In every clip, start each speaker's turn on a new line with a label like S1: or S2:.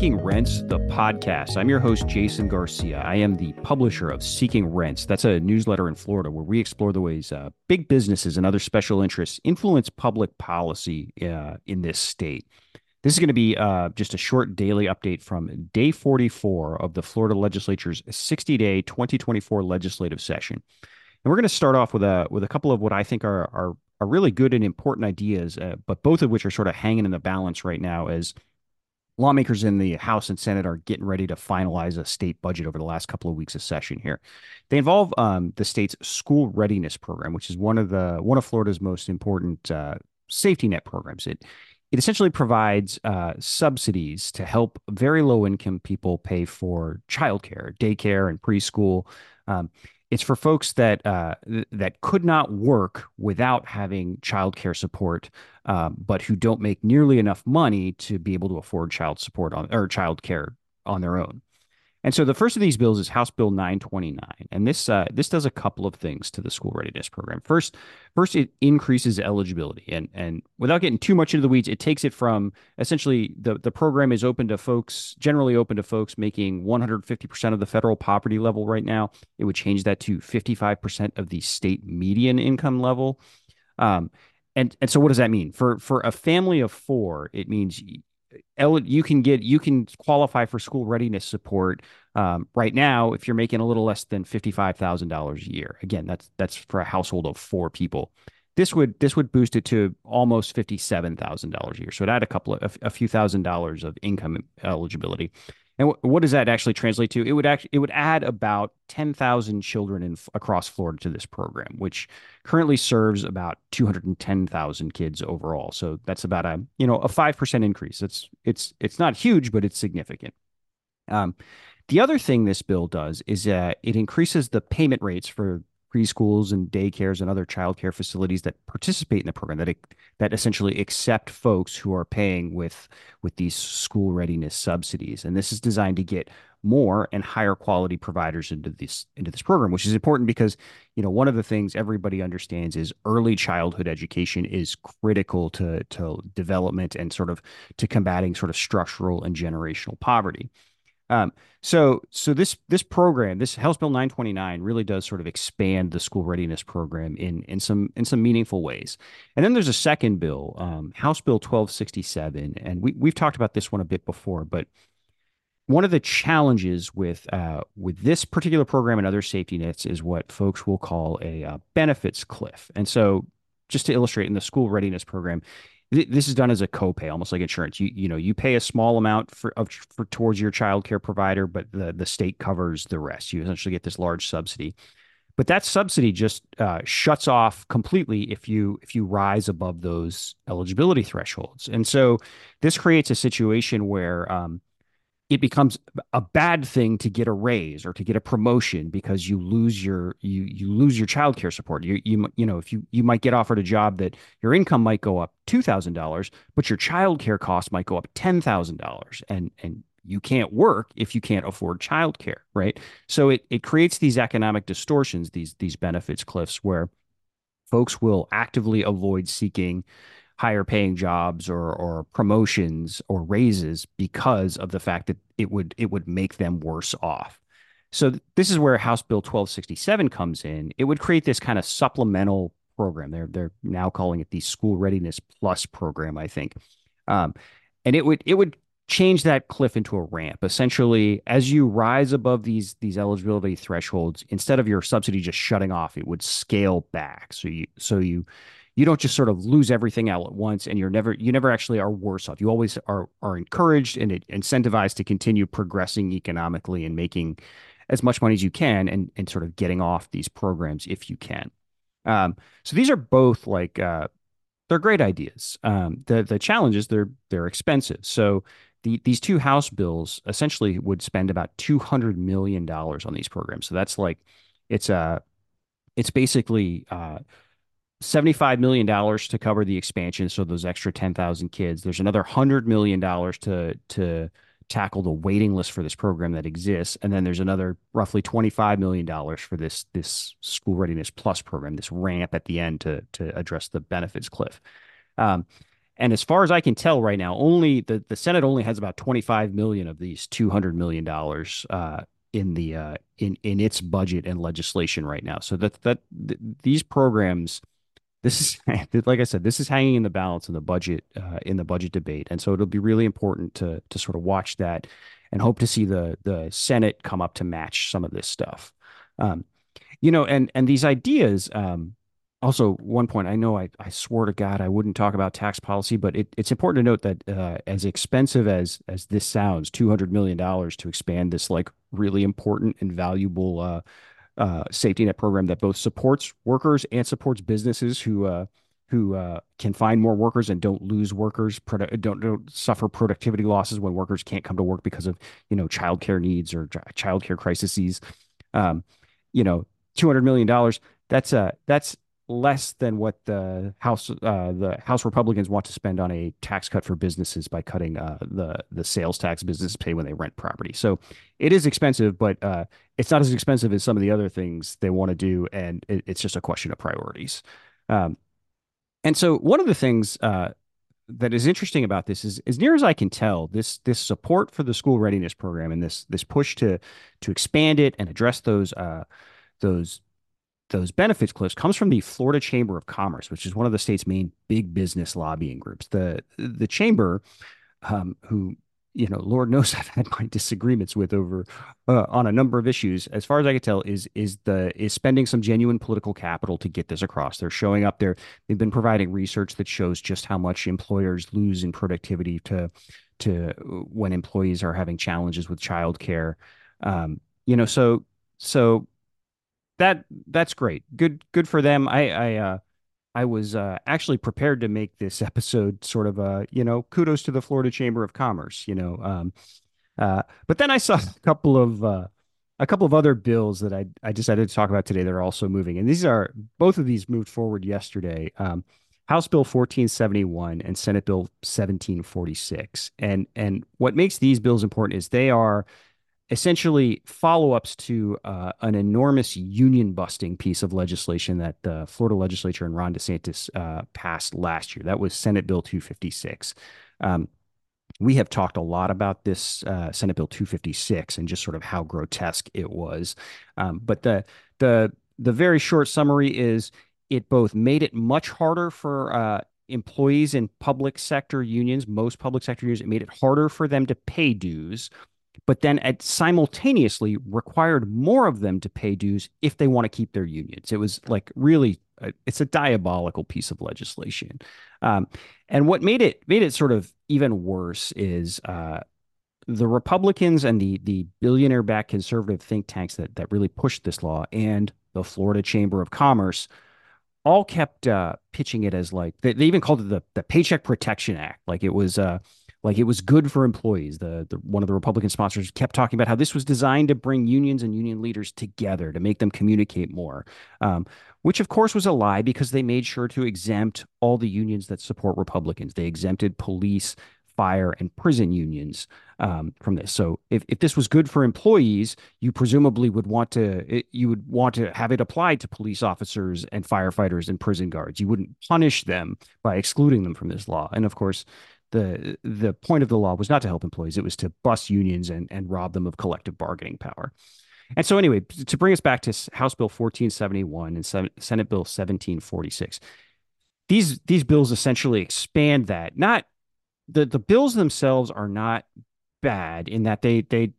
S1: Seeking Rents, the podcast. I'm your host, Jason Garcia. I am the publisher of Seeking Rents. That's a newsletter in Florida where we explore the ways uh, big businesses and other special interests influence public policy uh, in this state. This is going to be uh, just a short daily update from day 44 of the Florida legislature's 60 day 2024 legislative session. And we're going to start off with a with a couple of what I think are are, are really good and important ideas, uh, but both of which are sort of hanging in the balance right now as lawmakers in the House and Senate are getting ready to finalize a state budget over the last couple of weeks of session here. They involve um, the state's school readiness program, which is one of the one of Florida's most important uh, safety net programs. It it essentially provides uh, subsidies to help very low income people pay for childcare, daycare, and preschool. Um, it's for folks that uh, that could not work without having childcare support, um, but who don't make nearly enough money to be able to afford child support on or childcare on their own. And so the first of these bills is House Bill 929, and this uh, this does a couple of things to the school readiness program. First, first it increases eligibility, and and without getting too much into the weeds, it takes it from essentially the the program is open to folks generally open to folks making 150 percent of the federal poverty level right now. It would change that to 55 percent of the state median income level. Um, and and so what does that mean for for a family of four? It means you can get you can qualify for school readiness support um, right now if you're making a little less than fifty five thousand dollars a year. Again, that's that's for a household of four people. This would this would boost it to almost fifty seven thousand dollars a year. So it add a couple of a, a few thousand dollars of income eligibility. And what does that actually translate to? It would actually it would add about 10,000 children in, across Florida to this program, which currently serves about 210,000 kids overall. So that's about a, you know, a 5% increase. It's it's it's not huge, but it's significant. Um, the other thing this bill does is uh, it increases the payment rates for preschools and daycares and other childcare facilities that participate in the program that that essentially accept folks who are paying with with these school readiness subsidies. And this is designed to get more and higher quality providers into this into this program which is important because you know one of the things everybody understands is early childhood education is critical to to development and sort of to combating sort of structural and generational poverty um, so, so this this program, this House Bill 929, really does sort of expand the school readiness program in in some in some meaningful ways. And then there's a second bill, um, House Bill 1267, and we we've talked about this one a bit before, but one of the challenges with uh, with this particular program and other safety nets is what folks will call a uh, benefits cliff. And so, just to illustrate, in the school readiness program, this is done as a copay, almost like insurance. You you know you pay a small amount for of for towards your child care provider, but the the state covers the rest. You essentially get this large subsidy, but that subsidy just uh, shuts off completely if you if you rise above those eligibility thresholds. And so this creates a situation where um, it becomes a bad thing to get a raise or to get a promotion because you lose your you you lose your child care support. You you you know if you you might get offered a job that your income might go up two thousand dollars, but your child care costs might go up ten thousand dollars, and and you can't work if you can't afford child care, right? So it it creates these economic distortions, these these benefits cliffs where folks will actively avoid seeking higher paying jobs or or promotions or raises because of the fact that it would it would make them worse off. So this is where House Bill 1267 comes in. It would create this kind of supplemental program. They're they're now calling it the School Readiness Plus program, I think. Um, and it would it would change that cliff into a ramp. Essentially, as you rise above these these eligibility thresholds, instead of your subsidy just shutting off, it would scale back. So you so you you don't just sort of lose everything all at once and you're never you never actually are worse off. You always are are encouraged and incentivized to continue progressing economically and making as much money as you can and and sort of getting off these programs if you can. Um, so these are both like uh, they're great ideas. Um, the the challenge is they're they're expensive. So the, these two house bills essentially would spend about 200 million dollars on these programs. So that's like it's a uh, it's basically uh, $75 million to cover the expansion. So those extra 10,000 kids, there's another $100 million to, to tackle the waiting list for this program that exists. And then there's another roughly $25 million for this, this school readiness plus program, this ramp at the end to, to address the benefits cliff. Um, And as far as I can tell right now, only the, the Senate only has about 25 million of these 200 million dollars uh, in the uh, in in its budget and legislation right now. So that that th- these programs, this is like I said, this is hanging in the balance in the budget uh, in the budget debate, and so it'll be really important to to sort of watch that and hope to see the the Senate come up to match some of this stuff. Um, you know, and and these ideas. Um, also, one point I know I, I swore to God I wouldn't talk about tax policy, but it, it's important to note that uh, as expensive as as this sounds, two hundred million dollars to expand this like really important and valuable uh, uh, safety net program that both supports workers and supports businesses who uh, who uh, can find more workers and don't lose workers, produ- don't don't suffer productivity losses when workers can't come to work because of you know childcare needs or childcare crises. Um, you know, two hundred million dollars. That's a that's less than what the House uh, the House Republicans want to spend on a tax cut for businesses by cutting uh, the the sales tax businesses pay when they rent property. So it is expensive, but uh, it's not as expensive as some of the other things they want to do, and it, it's just a question of priorities. Um, and so one of the things uh, that is interesting about this is, as near as I can tell, this this support for the school readiness program and this this push to to expand it and address those uh, those those benefits cliffs comes from the Florida Chamber of Commerce, which is one of the state's main big business lobbying groups. The the chamber, um, who you know, Lord knows I've had my disagreements with over uh, on a number of issues. As far as I can tell, is is the is spending some genuine political capital to get this across. They're showing up there. They've been providing research that shows just how much employers lose in productivity to to when employees are having challenges with childcare. Um, you know, so so that that's great. Good good for them. I I uh I was uh, actually prepared to make this episode sort of a, you know, kudos to the Florida Chamber of Commerce, you know. Um, uh, but then I saw a couple of uh, a couple of other bills that I I decided to talk about today that are also moving, and these are both of these moved forward yesterday. Um, House Bill 1471 and Senate Bill 1746, and and what makes these bills important is they are essentially follow-ups to uh, an enormous union busting piece of legislation that the Florida legislature and Ron DeSantis uh, passed last year. That was Senate Bill 256. Um, we have talked a lot about this uh, Senate Bill 256 and just sort of how grotesque it was. Um, but the the the very short summary is it both made it much harder for uh, employees in public sector unions, most public sector unions, it made it harder for them to pay dues but then it simultaneously required more of them to pay dues if they want to keep their unions. It was like really, a, it's a diabolical piece of legislation. Um, and what made it made it sort of even worse is uh, the Republicans and the the billionaire backed conservative think tanks that that really pushed this law and the Florida Chamber of Commerce all kept uh, pitching it as like they, they, even called it the the Paycheck Protection Act, like it was uh, like it was good for employees. The, the one of the Republican sponsors kept talking about how this was designed to bring unions and union leaders together to make them communicate more, um, which of course was a lie because they made sure to exempt all the unions that support Republicans. They exempted police, fire, and prison unions um, from this. So if, if this was good for employees, you presumably would want to it, you would want to have it applied to police officers and firefighters and prison guards. You wouldn't punish them by excluding them from this law. And of course, the the point of the law was not to help employees; it was to bust unions and and rob them of collective bargaining power. And so, anyway, to bring us back to House Bill 1471 and Senate Bill 1746, these these bills essentially expand that. Not the the bills themselves are not bad in that they they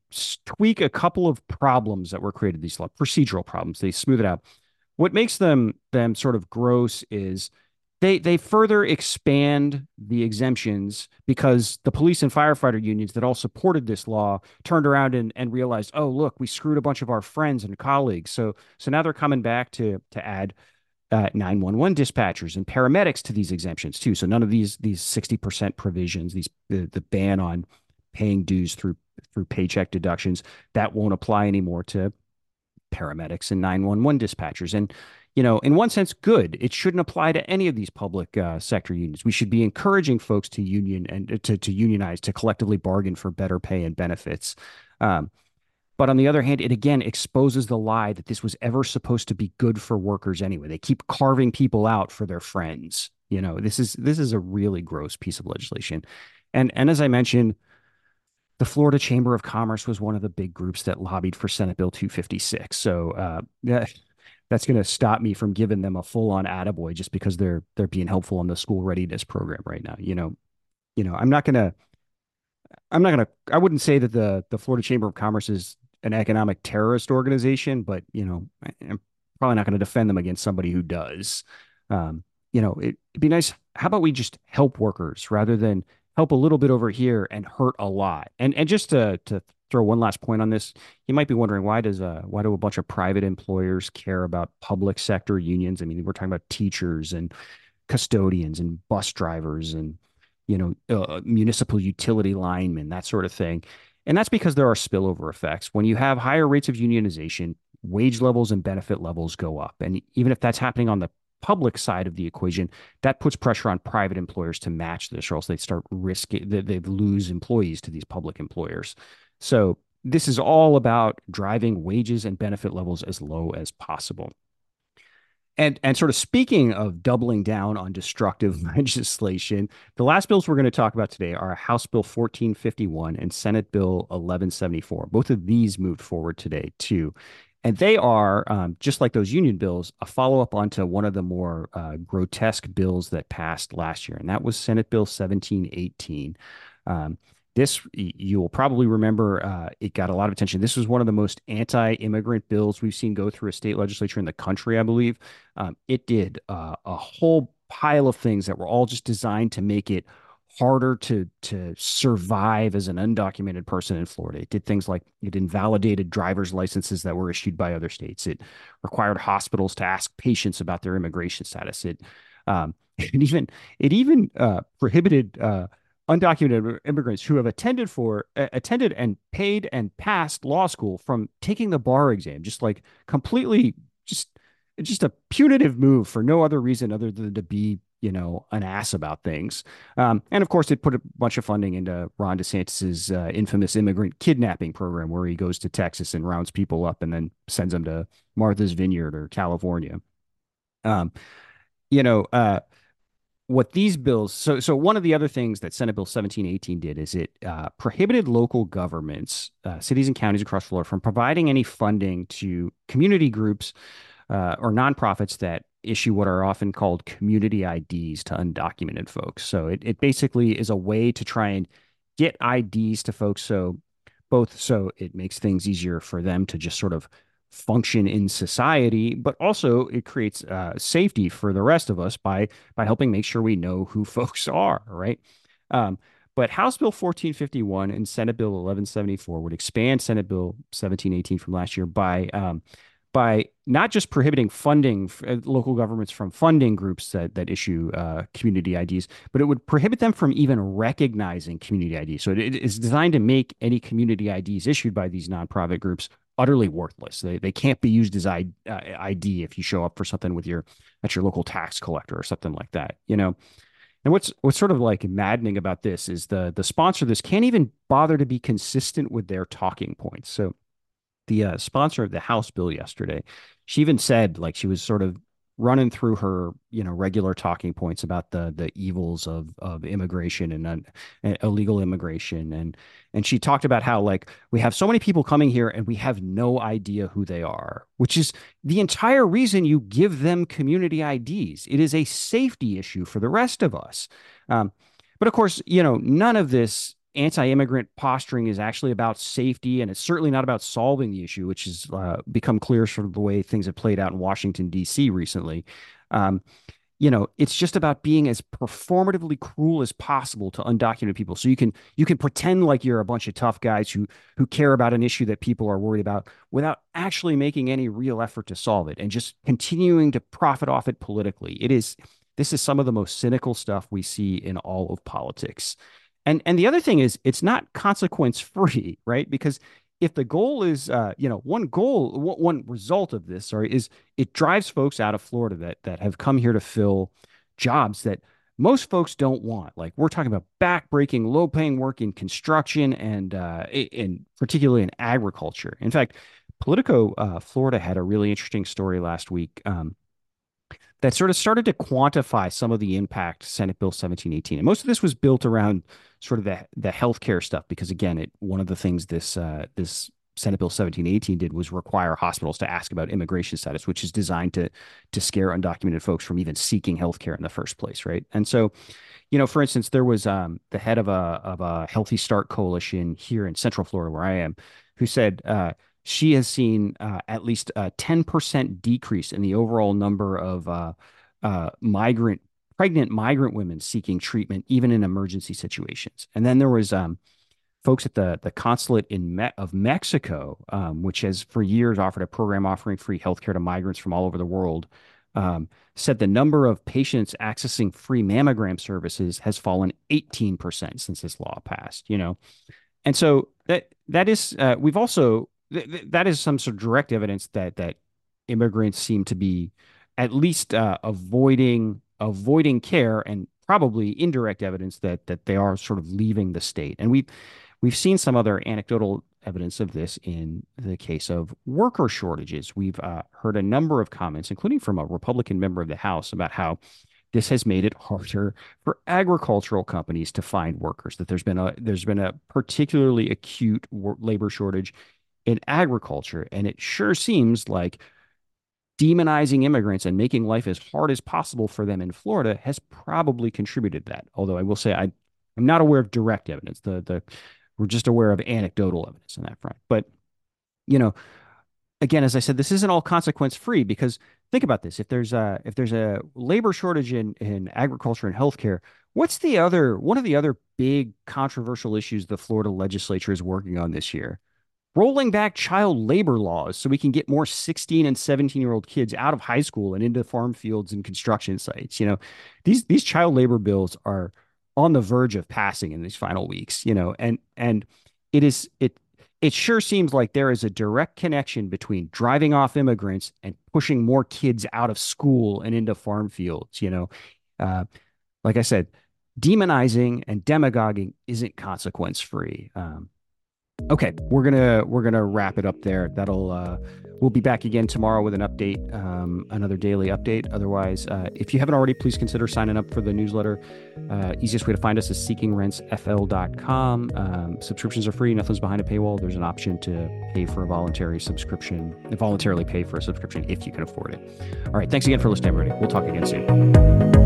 S1: tweak a couple of problems that were created these procedural problems. They smooth it out. What makes them them sort of gross is they they further expand the exemptions because the police and firefighter unions that all supported this law turned around and, and realized, oh look, we screwed a bunch of our friends and colleagues. So so now they're coming back to to add uh, 911 dispatchers and paramedics to these exemptions too. So none of these these 60% provisions, these the, the ban on paying dues through through paycheck deductions, that won't apply anymore to paramedics and 911 dispatchers. And you know, in one sense, good. It shouldn't apply to any of these public uh, sector unions. We should be encouraging folks to union and uh, to, to unionize, to collectively bargain for better pay and benefits. Um, but on the other hand, it again exposes the lie that this was ever supposed to be good for workers anyway. They keep carving people out for their friends, You know, this is this is a really gross piece of legislation. And and as I mentioned, the Florida Chamber of Commerce was one of the big groups that lobbied for Senate Bill 256. So uh, that's going to stop me from giving them a full-on attaboy just because they're they're being helpful in the school readiness program right now. You know, you know, I'm not going to I'm not going to I wouldn't say that the the Florida Chamber of Commerce is an economic terrorist organization, but you know, I'm probably not going to defend them against somebody who does. Um, you know, it, it'd be nice. How about we just help workers rather than help a little bit over here and hurt a lot? And and just to to throw one last point on this, you might be wondering why does uh why do a bunch of private employers care about public sector unions? I mean, we're talking about teachers and custodians and bus drivers and you know uh, municipal utility linemen, that sort of thing. And that's because there are spillover effects. When you have higher rates of unionization, wage levels and benefit levels go up. And even if that's happening on the public side of the equation, that puts pressure on private employers to match this, or else they start risking they, they lose employees to these public employers. So this is all about driving wages and benefit levels as low as possible. And and sort of speaking of doubling down on destructive legislation, the last bills we're going to talk about today are House Bill 1451 and Senate Bill 1174. Both of these moved forward today too. And they are, um, just like those union bills, a follow up onto one of the more uh, grotesque bills that passed last year, and that was Senate Bill 1718. Um, this you will probably remember uh, it got a lot of attention. This was one of the most anti-immigrant bills we've seen go through a state legislature in the country, I believe. Um, it did uh, a whole pile of things that were all just designed to make it harder to to survive as an undocumented person in Florida. It did things like it invalidated driver's licenses that were issued by other states. It required hospitals to ask patients about their immigration status. It um, it even it even uh, prohibited uh, undocumented immigrants who have attended for uh, attended and paid and passed law school from taking the bar exam just like completely just just a punitive move for no other reason other than to be you know an ass about things. Um, and of course it put a bunch of funding into ron desantis's uh, infamous immigrant kidnapping program where he goes to texas and rounds people up and then sends them to martha's vineyard or california. Um, you know uh, what these bills so so one of the other things that senate bill 1718 did is it uh, prohibited local governments uh, cities and counties across florida from providing any funding to community groups uh, or nonprofits that issue what are often called community ids to undocumented folks. So it, it basically is a way to try and get ids to folks. So both so it makes things easier for them to just sort of function in society, but also it creates uh, safety for the rest of us by by helping make sure we know who folks are, right? Um, but House Bill 1451 and Senate Bill 1174 would expand Senate Bill 1718 from last year by um, by not just prohibiting funding uh, local governments from funding groups that that issue uh, community IDs, but it would prohibit them from even recognizing community IDs. So it is designed to make any community IDs issued by these nonprofit groups utterly worthless. They they can't be used as ID uh, if you show up for something with your at your local tax collector or something like that. You know. And what's what's sort of like maddening about this is the the sponsor of this can't even bother to be consistent with their talking points. So the uh, sponsor of the House bill yesterday, she even said like she was sort of running through her you know regular talking points about the the evils of of immigration and, and, illegal immigration. And and she talked about how like we have so many people coming here and we have no idea who they are which is the entire reason you give them community IDs it is a safety issue for the rest of us. Um, but of course you know none of this anti-immigrant posturing is actually about safety and it's certainly not about solving the issue which has uh, become clear sort of the way things have played out in washington d.c recently. Um, you know it's just about being as performatively cruel as possible to undocumented people. So you can you can pretend like you're a bunch of tough guys who who care about an issue that people are worried about without actually making any real effort to solve it and just continuing to profit off it politically. It is this is some of the most cynical stuff we see in all of politics and and the other thing is it's not consequence free, right? Because if the goal is, uh, you know, one goal, one result of this, sorry, is it drives folks out of Florida that that have come here to fill jobs that most folks don't want. Like we're talking about backbreaking, low-paying work in construction and uh, in particularly in agriculture. In fact, Politico uh, Florida had a really interesting story last week. Um, that sort of started to quantify some of the impact Senate Bill 1718. And most of this was built around sort of the the healthcare stuff because again, it one of the things this uh, this Senate Bill 1718 did was require hospitals to ask about immigration status, which is designed to to scare undocumented folks from even seeking healthcare in the first place, right? And so, you know, for instance, there was um, the head of a of a Healthy Start coalition here in Central Florida, where I am, who said uh, she has seen uh, at least a 10% decrease in the overall number of uh, uh, migrant pregnant migrant women seeking treatment, even in emergency situations. And then there was um, folks at the the consulate in Me- of Mexico, um, which has for years offered a program offering free healthcare to migrants from all over the world. Um, said the number of patients accessing free mammogram services has fallen 18% since this law passed. You know, and so that that is uh, we've also th- that is some sort of direct evidence that that immigrants seem to be at least uh, avoiding avoiding care and probably indirect evidence that that they are sort of leaving the state. And we've we've seen some other anecdotal evidence of this in the case of worker shortages. We've uh, heard a number of comments, including from a Republican member of the House, about how this has made it harder for agricultural companies to find workers. That there's been a there's been a particularly acute labor shortage in agriculture, and it sure seems like demonizing immigrants and making life as hard as possible for them in Florida has probably contributed that. Although I will say I I'm not aware of direct evidence. The the we're just aware of anecdotal evidence on that front. But you know, again, as I said, this isn't all consequence free because think about this: if there's a if there's a labor shortage in in agriculture and healthcare, what's the other one of the other big controversial issues the Florida legislature is working on this year? Rolling back child labor laws so we can get more 16 and 17 year old kids out of high school and into farm fields and construction sites. You know, these these child labor bills are on the verge of passing in these final weeks. You know, and and it is it it sure seems like there is a direct connection between driving off immigrants and pushing more kids out of school and into farm fields. You know, uh, like I said, demonizing and demagoguing isn't consequence free. Um, okay, we're gonna we're gonna wrap it up there. That'll uh, we'll be back again tomorrow with an update, um, another daily update. Otherwise, uh, if you haven't already, please consider signing up for the newsletter. Uh, easiest way to find us is seekingrentsfl.com. Um, subscriptions are free. Nothing's behind a paywall. There's an option to pay for a voluntary subscription, voluntarily pay for a subscription if you can afford it. All right, thanks again for listening, everybody. We'll talk again soon.